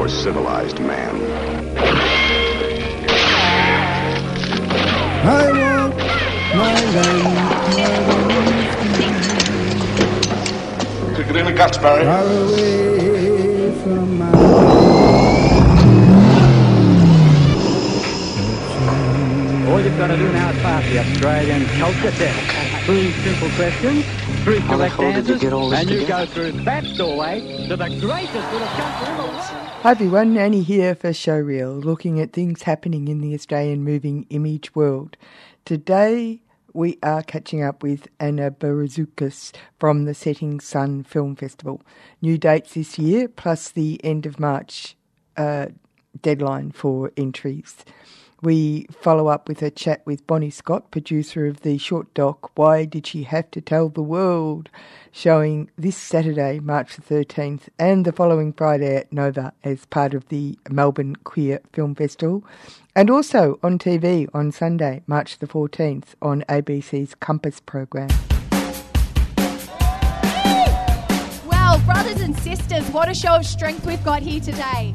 for civilized man. I want my land Kick it in the guts, Barry. far away from my All you've got to do now is pass the Australian culture test. Three simple questions, three How the correct hell did you answers, get all this and you go through that doorway to the greatest little country in the world. Hi everyone, Annie here for Showreel, looking at things happening in the Australian moving image world. Today we are catching up with Anna Berezoukas from the Setting Sun Film Festival. New dates this year, plus the end of March uh, deadline for entries. We follow up with a chat with Bonnie Scott, producer of the short doc Why Did She Have to Tell the World, showing this Saturday, March the 13th, and the following Friday at Nova as part of the Melbourne Queer Film Festival, and also on TV on Sunday, March the 14th, on ABC's Compass program. Well, brothers and sisters, what a show of strength we've got here today.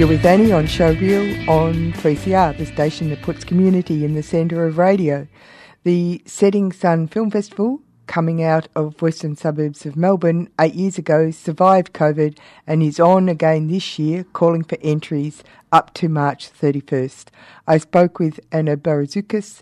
You're with Annie on Showreel on 3CR, the station that puts community in the centre of radio. The Setting Sun Film Festival, coming out of western suburbs of Melbourne eight years ago, survived COVID and is on again this year, calling for entries up to March 31st. I spoke with Anna Berezoukas,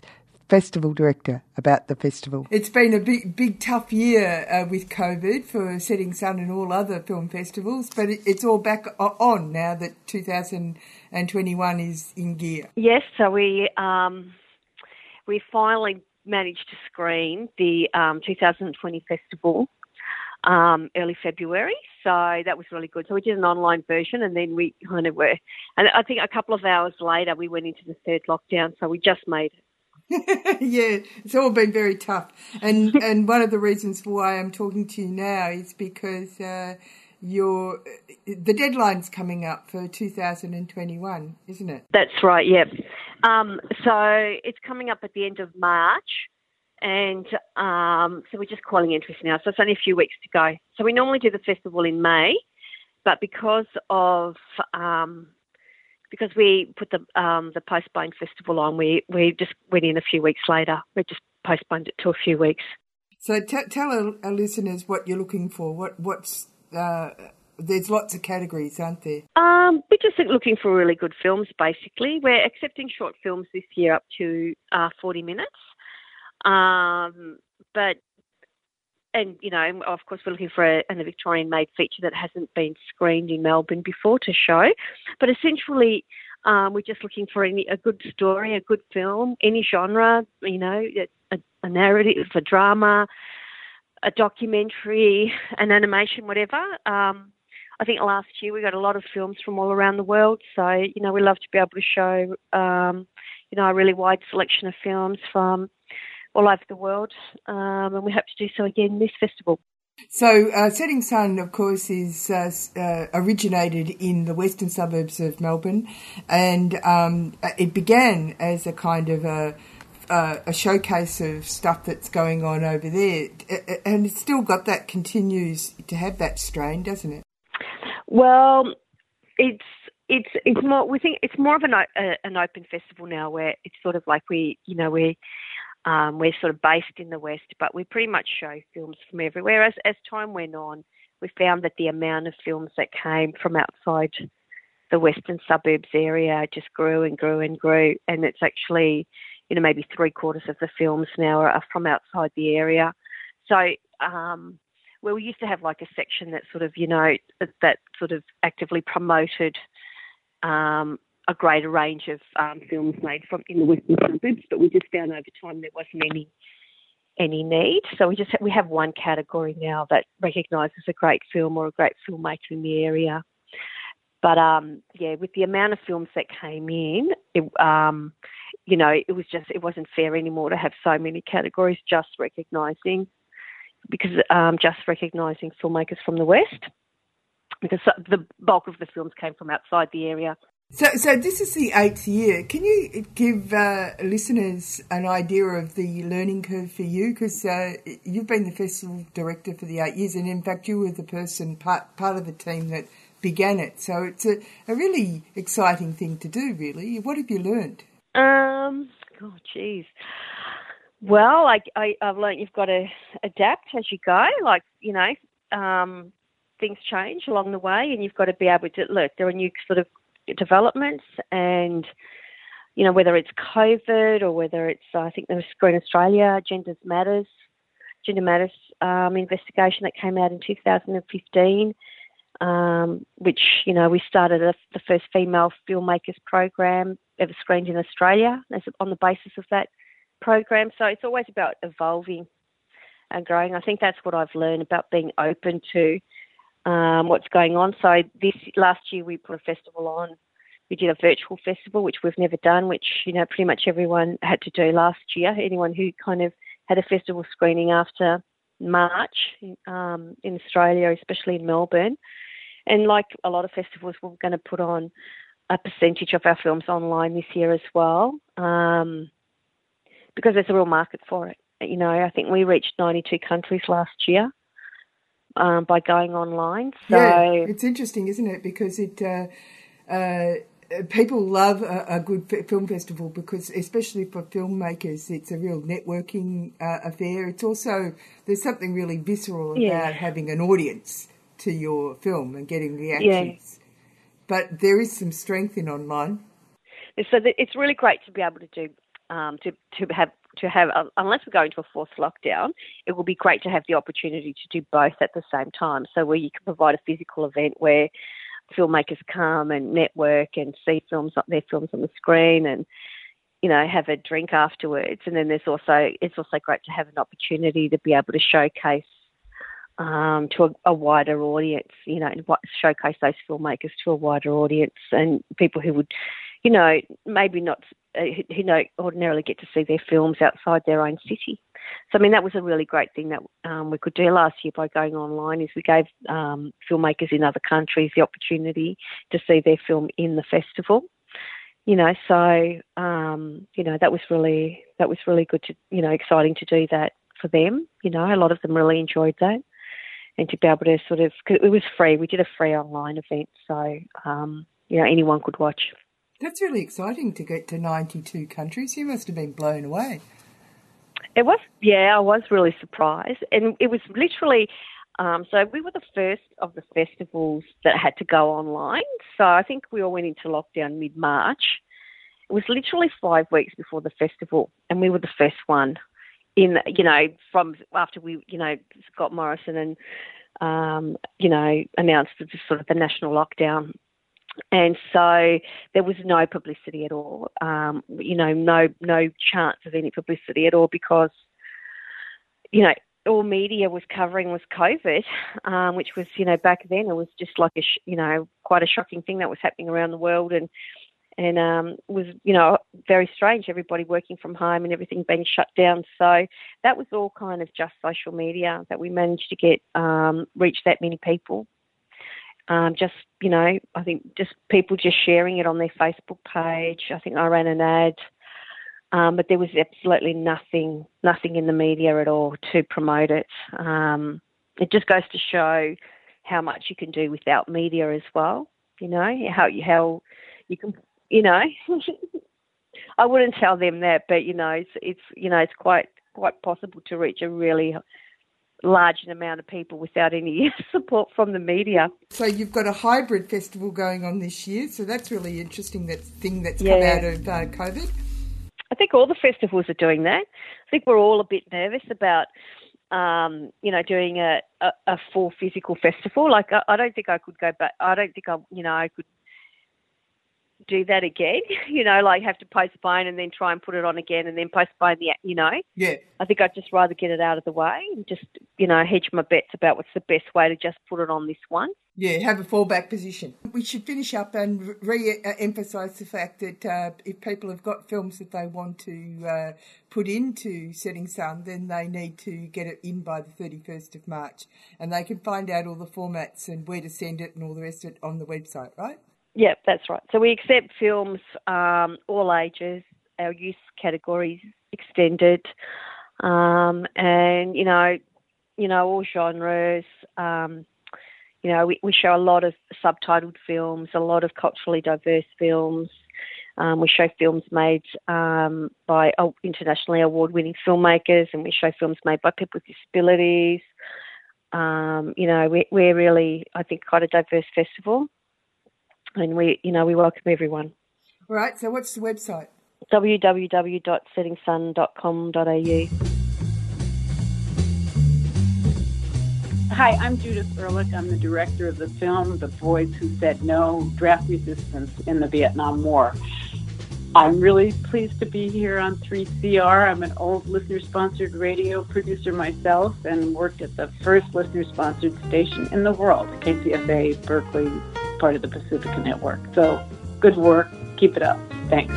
festival director, about the festival. It's been a big, big, tough year uh, with COVID for Setting Sun and all other film festivals, but it, it's all back on now that 2021 is in gear. Yes, so we um, we finally managed to screen the um, 2020 festival um, early February. So that was really good. So we did an online version, and then we kind of were, and I think a couple of hours later we went into the third lockdown. So we just made it. yeah, it's all been very tough, and and one of the reasons why I'm talking to you now is because uh, your the deadline's coming up for 2021, isn't it? That's right, yeah. Um, so it's coming up at the end of March, and um, so we're just calling interest now. So it's only a few weeks to go. So we normally do the festival in May, but because of um, because we put the um, the postponed festival on, we we just went in a few weeks later. We just postponed it to a few weeks. So t- tell our, our listeners what you're looking for. What what's uh, there's lots of categories, aren't there? Um, we're just looking for really good films, basically. We're accepting short films this year up to uh, 40 minutes. Um, but, and, you know, of course, we're looking for a, a Victorian made feature that hasn't been screened in Melbourne before to show. But essentially, um, we're just looking for any, a good story, a good film, any genre, you know, a, a narrative, a drama, a documentary, an animation, whatever. Um, I think last year we got a lot of films from all around the world, so you know we love to be able to show um, you know a really wide selection of films from all over the world, um, and we hope to do so again this festival. So, uh, Setting Sun, of course, is uh, uh, originated in the western suburbs of Melbourne, and um, it began as a kind of a uh, a showcase of stuff that's going on over there, and it's still got that continues to have that strain, doesn't it? Well, it's it's it's more we think it's more of an uh, an open festival now where it's sort of like we you know we um, we're sort of based in the west, but we pretty much show films from everywhere. As as time went on, we found that the amount of films that came from outside the western suburbs area just grew and grew and grew, and it's actually you know maybe three quarters of the films now are from outside the area. So um, where we used to have like a section that sort of you know that, that sort of actively promoted um, a greater range of um, films made from in the western suburbs, but we just found over time there wasn't any any need. So we just we have one category now that recognises a great film or a great filmmaker in the area. But um, yeah, with the amount of films that came in, it, um, you know, it was just it wasn't fair anymore to have so many categories just recognising because um, just recognising filmmakers from the west because the bulk of the films came from outside the area. So, so this is the eighth year. Can you give uh, listeners an idea of the learning curve for you? Because uh, you've been the festival director for the eight years, and in fact, you were the person part part of the team that began it. So it's a, a really exciting thing to do. Really, what have you learned? Um, oh, geez. Well, I, I, have learned you've got to adapt as you go. Like you know, um, things change along the way, and you've got to be able to look. There are new sort of developments, and you know whether it's COVID or whether it's I think there was Screen Australia, Genders Matters, Gender Matters um, investigation that came out in 2015. Um, which you know we started a, the first female filmmakers program ever screened in Australia on the basis of that program. So it's always about evolving and growing. I think that's what I've learned about being open to um, what's going on. So this last year we put a festival on. We did a virtual festival, which we've never done, which you know pretty much everyone had to do last year. Anyone who kind of had a festival screening after March um, in Australia, especially in Melbourne, and like a lot of festivals, we're going to put on a percentage of our films online this year as well, um, because there's a real market for it. You know, I think we reached 92 countries last year um, by going online. So yeah, it's interesting, isn't it? Because it uh, uh, people love a, a, good film festival because, especially for filmmakers, it's a real networking uh, affair. It's also there's something really visceral about yeah. having an audience to your film and getting reactions. Yeah. But there is some strength in online. So it's really great to be able to do um, to to have to have, unless we go into a fourth lockdown, it will be great to have the opportunity to do both at the same time. So where you can provide a physical event where filmmakers come and network and see films, their films on the screen, and you know have a drink afterwards. And then there's also it's also great to have an opportunity to be able to showcase um, to a, a, wider audience, you know, showcase those filmmakers to a wider audience and people who would, you know, maybe not uh, who don't ordinarily get to see their films outside their own city. So I mean that was a really great thing that um, we could do last year by going online. Is we gave um, filmmakers in other countries the opportunity to see their film in the festival. You know, so um, you know that was really that was really good to you know exciting to do that for them. You know, a lot of them really enjoyed that, and to be able to sort of it was free. We did a free online event, so um, you know anyone could watch. That's really exciting to get to 92 countries. You must have been blown away. It was, yeah, I was really surprised. And it was literally, um, so we were the first of the festivals that had to go online. So I think we all went into lockdown mid March. It was literally five weeks before the festival, and we were the first one in, you know, from after we, you know, Scott Morrison and, um, you know, announced the, sort of the national lockdown and so there was no publicity at all. Um, you know, no no chance of any publicity at all because, you know, all media was covering was COVID, um, which was you know back then it was just like a sh- you know quite a shocking thing that was happening around the world and and um, was you know very strange. Everybody working from home and everything being shut down. So that was all kind of just social media that we managed to get um, reach that many people um, just you know, I think just people just sharing it on their Facebook page. I think I ran an ad Um, but there was absolutely nothing, nothing in the media at all to promote it. Um, it just goes to show how much you can do without media as well. You know how you how you can, you know. I wouldn't tell them that, but you know, it's it's you know, it's quite quite possible to reach a really large amount of people without any support from the media. So you've got a hybrid festival going on this year, so that's really interesting. That thing that's Yeah. come out of uh, COVID. I think all the festivals are doing that. I think we're all a bit nervous about, um, you know, doing a, a, a full physical festival. Like I, I don't think I could go back. I don't think I, you know, I could do that again. You know, like have to postpone and then try and put it on again and then postpone the, you know. Yeah. I think I'd just rather get it out of the way and just, you know, hedge my bets about what's the best way to just put it on this one. Yeah, have a fallback position. We should finish up and re-emphasise the fact that uh, if people have got films that they want to uh, put into Setting Sun, then they need to get it in by the 31st of March. And they can find out all the formats and where to send it and all the rest of it on the website, right? Yeah, that's right. So we accept films um, all ages, our youth categories extended, um, and you know, you know all genres. Um, you know, we, we show a lot of subtitled films, a lot of culturally diverse films. Um, we show films made um, by uh, internationally award-winning filmmakers, and we show films made by people with disabilities. Um, you know, we, we're really, I think, quite a diverse festival and we you know we welcome everyone All right, so what's the website? www.settingsun.com.au Hi, I'm Judith Ehrlich. I'm the director of the film The Boys Who Said No Draft Resistance in the Vietnam War. I'm really pleased to be here on 3CR. I'm an old listener sponsored radio producer myself and worked at the first listener sponsored station in the world, KPFA Berkeley, part of the Pacifica Network. So good work. Keep it up. Thanks.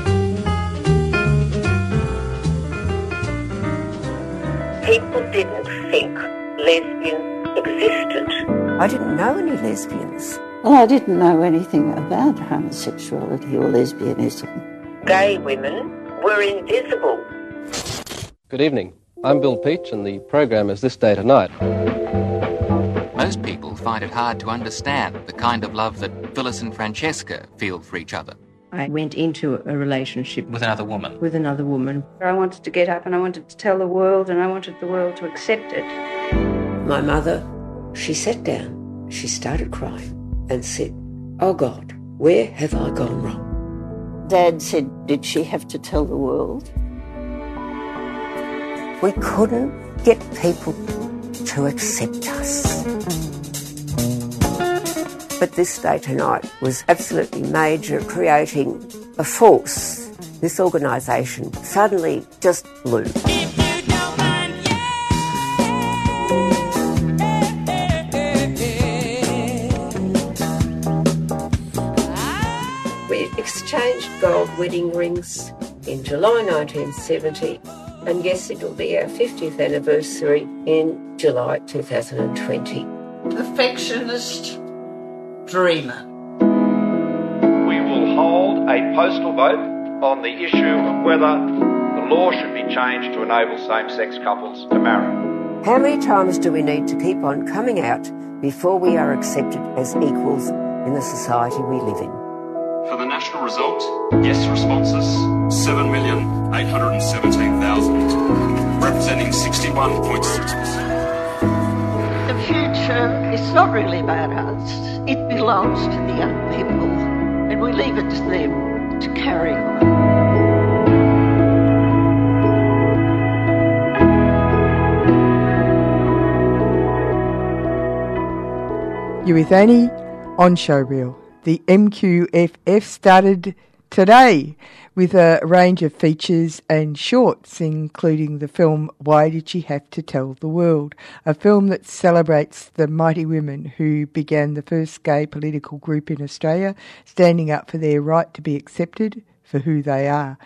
People didn't think lesbians existed. I didn't know any lesbians. Well, I didn't know anything about homosexuality or lesbianism. Gay women were invisible. Good evening. I'm Bill Peach, and the program is This Day Tonight. Most find it hard to understand the kind of love that Phyllis and Francesca feel for each other. I went into a relationship With another woman. with another woman. I wanted to get up and I wanted to tell the world and I wanted the world to accept it. My mother, she sat down, she started crying and said, Oh God, where have I gone wrong? Dad said, Did she have to tell the world? We couldn't get people to accept us. But this day tonight was absolutely major, creating a force. This organisation suddenly just blew. We exchanged gold wedding rings in July 1970, and yes, it'll be our 50th anniversary in July 2020. Perfectionist dreamer. We will hold a postal vote on the issue of whether the law should be changed to enable same sex couples to marry. How many times do we need to keep on coming out before we are accepted as equals in the society we live in? For the national result, yes responses 7,817,000, representing 61.6%. The future is not really about us. It belongs to the young people, and we leave it to them to carry on. You're with Annie on Showreel. The MQFF started today with a range of features and shorts, including the film Why Did She Have to Tell the World? A film that celebrates the mighty women who began the first gay political group in Australia, standing up for their right to be accepted for who they are.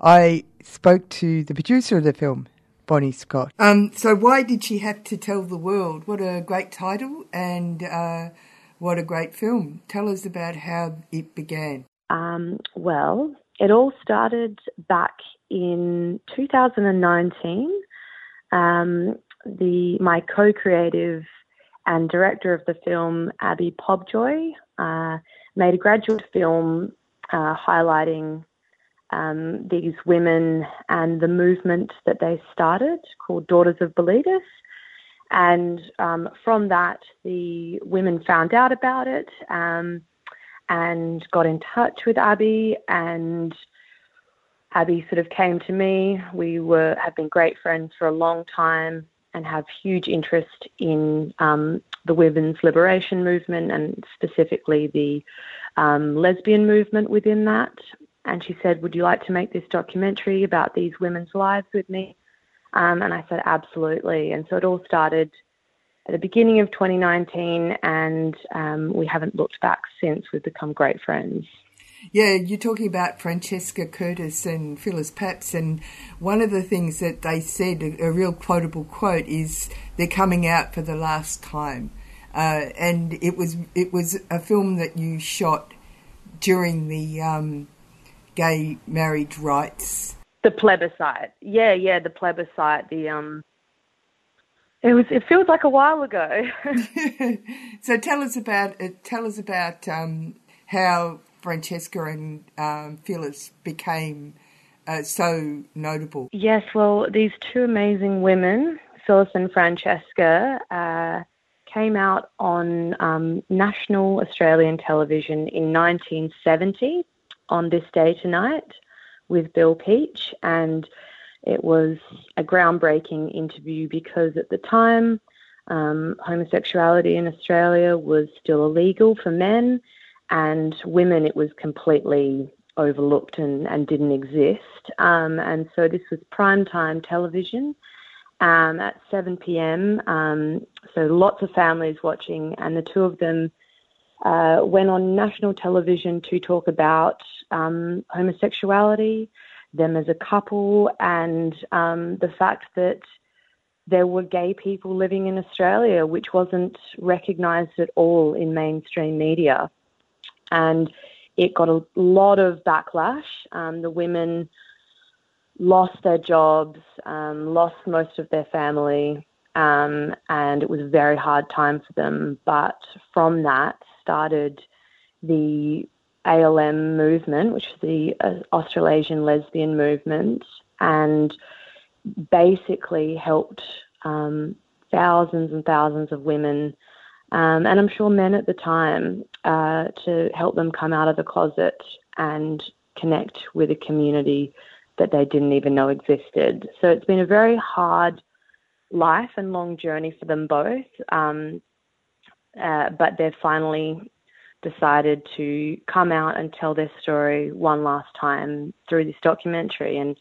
I spoke to the producer of the film, Bonnie Scott. Um, so why did she have to tell the world? What a great title and uh, what a great film. Tell us about how it began. Um, well, it all started back in 2019, um, the my co-creative and director of the film, Abby Pobjoy, uh, made a graduate film uh, highlighting um, these women and the movement that they started called Daughters of Bilitis. And um, from that, the women found out about it um, and got in touch with Abby. And Abby sort of came to me. We were have been great friends for a long time and have huge interest in um, the women's liberation movement and specifically the um, lesbian movement within that. And she said, Would you like to make this documentary about these women's lives with me? Um, and I said, Absolutely. And so it all started at the beginning of 2019, and um, we haven't looked back since. We've become great friends. Yeah, you're talking about Francesca Curtis and Phyllis Papps, and one of the things that they said, a, a real quotable quote, is they're coming out for the last time. Uh, and it was it was a film that you shot during the um, gay marriage rights. The plebiscite, yeah, yeah, the plebiscite. The um, it was. It feels like a while ago. so tell us about uh, tell us about um, how Francesca and um, Phyllis became uh, so notable? Yes, well, these two amazing women, Phyllis and Francesca, uh, came out on um, national Australian television in 1970 on This Day Tonight with Bill Peach, and it was a groundbreaking interview because at the time, um, homosexuality in Australia was still illegal for men and women it was completely overlooked and, and didn't exist. Um, and so this was prime time television um, at 7 p.m. Um, so lots of families watching, and the two of them uh, went on national television to talk about um, homosexuality, them as a couple, and um, the fact that there were gay people living in Australia, which wasn't recognised at all in mainstream media and it got a lot of backlash. Um, the women lost their jobs, um, lost most of their family, um, and it was a very hard time for them. But from that started the ALM movement, which is the uh, Australasian lesbian movement, and basically helped um, thousands and thousands of women um, and I'm sure men at the time uh, to help them come out of the closet and connect with a community that they didn't even know existed. So it's been a very hard life and long journey for them both. Um, uh, but they're finally decided to come out and tell their story one last time through this documentary. And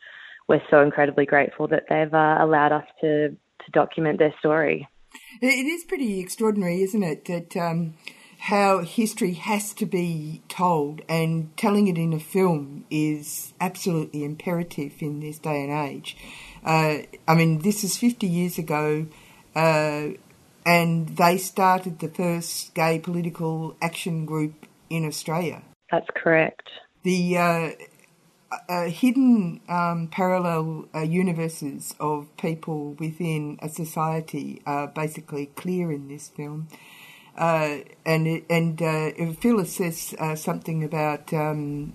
we're so incredibly grateful that they've uh, allowed us to, to document their story. It is pretty extraordinary, isn't it, that um, how history has to be told, and telling it in a film is absolutely imperative in this day and age. Uh, I mean, this is 50 years ago, uh, and they started the first gay political action group in Australia. That's correct. The uh, uh, hidden um, parallel uh, universes of people within a society are basically clear in this film. Uh, and and uh, Phyllis says uh, something about um,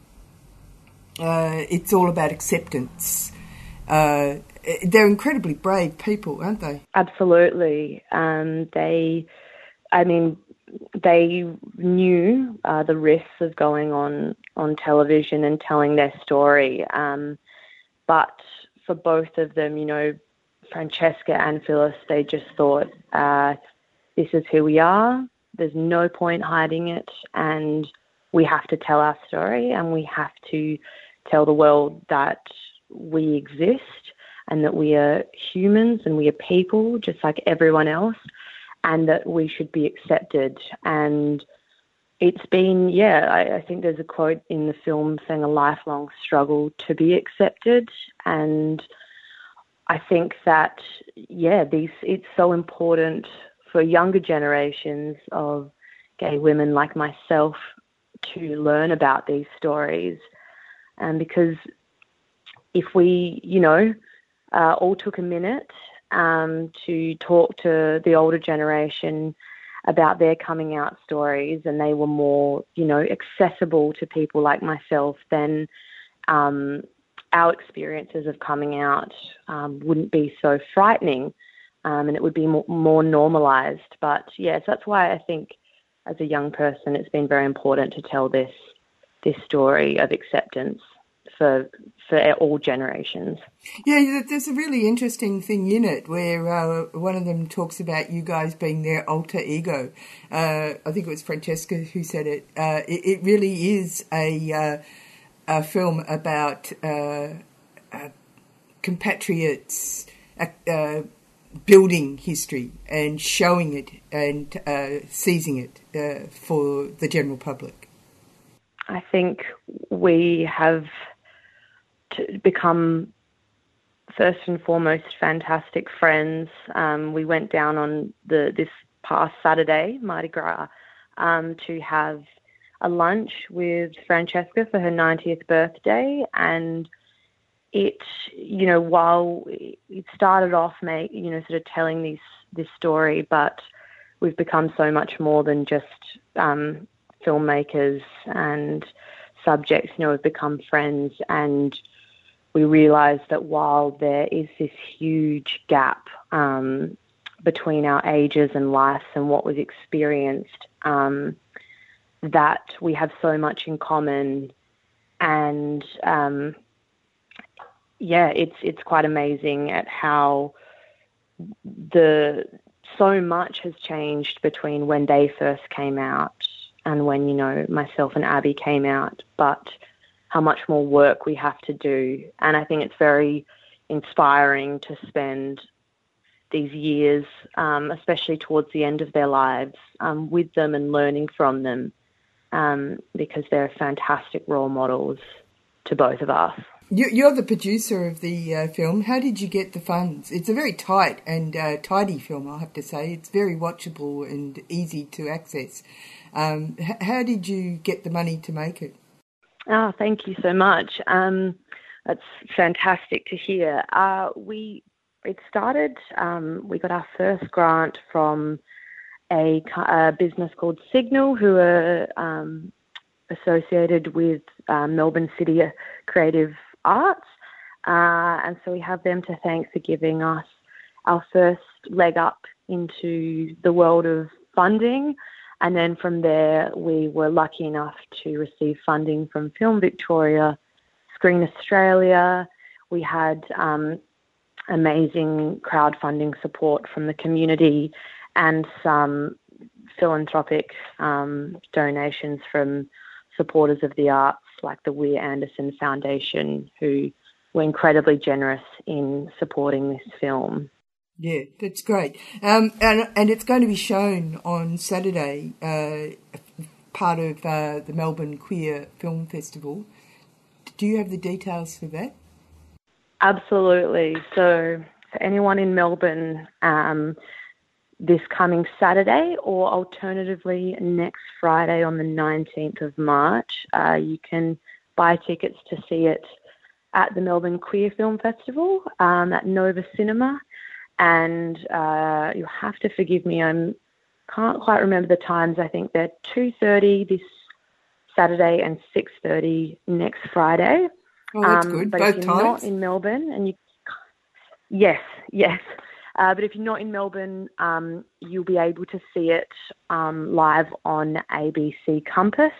uh, it's all about acceptance. They're incredibly brave people, aren't they? Absolutely. Um, they, I mean, they knew uh, the risks of going on on television and telling their story. Um, but for both of them, you know, Francesca and Phyllis, they just thought, uh, this is who we are. There's no point hiding it, and we have to tell our story, and we have to tell the world that we exist and that we are humans and we are people just like everyone else and that we should be accepted. And it's been, yeah, I, I, think there's a quote in the film saying a lifelong struggle to be accepted. And I think that, yeah, these it's so important for younger generations of gay women like myself to learn about these stories. And because if we, you know, uh, all took a minute um, to talk to the older generation about their coming out stories and they were more, you know, accessible to people like myself, than um, our experiences of coming out um, wouldn't be so frightening um, and it would be more, more normalized. But yes, that's why I think as a young person, it's been very important to tell this this story of acceptance for for all generations. Yeah, there's a really interesting thing in it where uh, one of them talks about you guys being their alter ego. Uh, I think it was Francesca who said it. Uh, it, it, really is a, uh, a film about uh, uh, compatriots building history and showing it and seizing it for the general public. I think we have to become first and foremost fantastic friends. Um, we went down on the this past Saturday, Mardi Gras, um, to have a lunch with Francesca for her 90th birthday, and it, you know, while it started off, make you know, sort of telling this this story, but we've become so much more than just um, filmmakers and subjects. You know, we've become friends and we realised that while there is this huge gap um, between our ages and lives and what was experienced, um, that we have so much in common, and um, yeah, it's it's quite amazing at how the so much has changed between when they first came out and when you know myself and Abby came out, but how much more work we have to do. And I think it's very inspiring to spend these years, um, especially towards the end of their lives, um, with them and learning from them um, because they're fantastic role models to both of us. You're the producer of the uh, film. How did you get the funds? It's a very tight and uh, tidy film, I have to say. It's very watchable and easy to access. Um, how did you get the money to make it? Oh, thank you so much. Um, that's fantastic to hear. Uh, we it started. Um, we got our first grant from a, a business called Signal, who are um, associated with uh, Melbourne City Creative Arts, uh, and so we have them to thank for giving us our first leg up into the world of funding. And then from there, we were lucky enough to receive funding from Film Victoria, Screen Australia. We had um, amazing crowdfunding support from the community and some philanthropic um, donations from supporters of the arts like the Weir Anderson Foundation, who were incredibly generous in supporting this film. Yeah, that's great. Um, and and it's going to be shown on Saturday, uh, part of uh, the Melbourne Queer Film Festival. Do you have the details for that? Absolutely. So, for anyone in Melbourne, um, this coming Saturday, or alternatively next Friday on the 19th of March, uh, you can buy tickets to see it at the Melbourne Queer Film Festival um, at Nova Cinema and uh, you'll have to forgive me. I can't quite remember the times. I think they're two thirty this Saturday and six thirty next Friday. Oh, that's um, good. But Both if you're times. not in Melbourne, and you, yes, yes. Uh, but if you're not in Melbourne, um, you'll be able to see it um, live on ABC Compass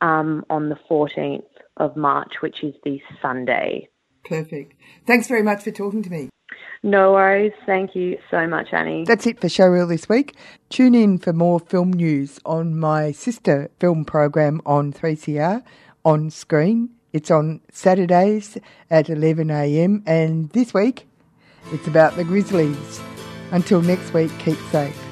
um, on the 14th of March, which is the Sunday. Perfect. Thanks very much for talking to me. No worries. Thank you so much, Annie. That's it for Showreel this week. Tune in for more film news on my sister film program on 3CR on screen. It's on Saturdays at 11am, and this week it's about the Grizzlies. Until next week, keep safe.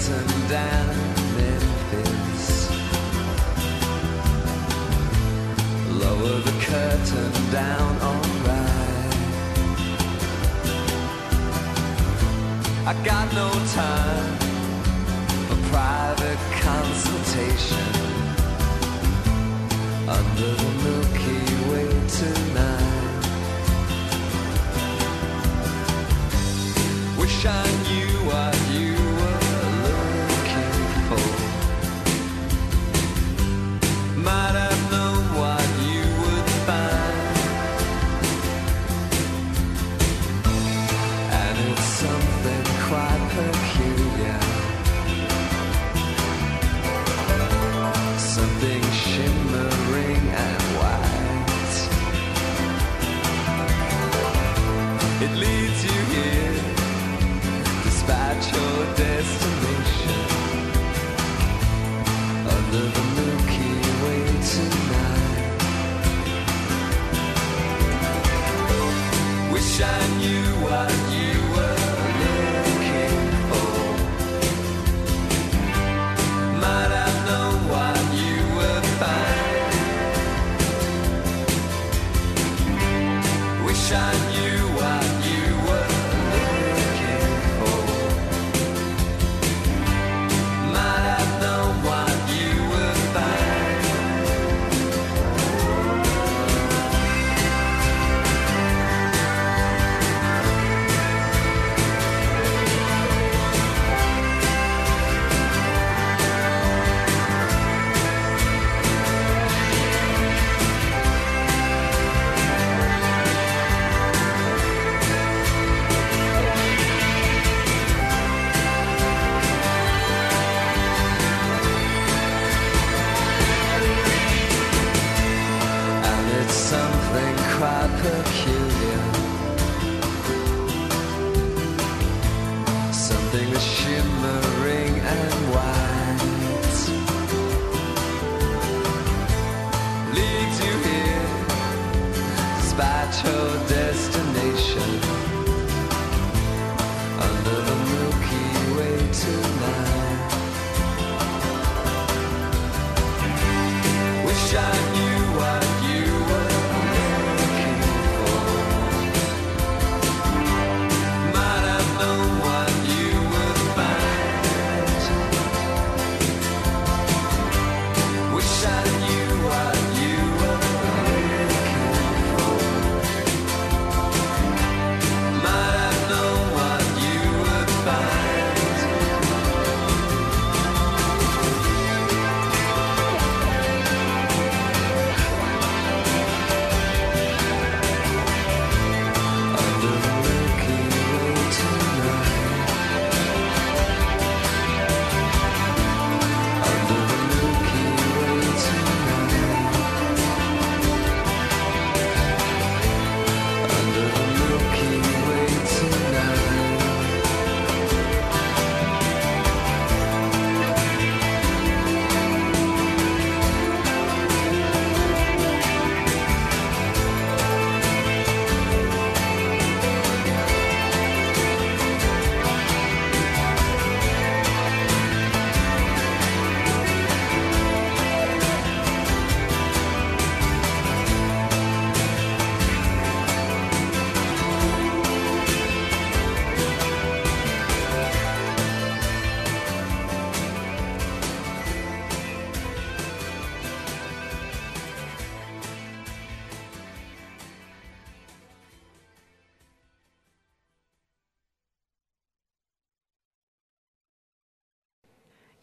Manhattan down Memphis. Lower the curtain down on right. I got no time for private consultation under the Milky Way tonight. Wish I knew.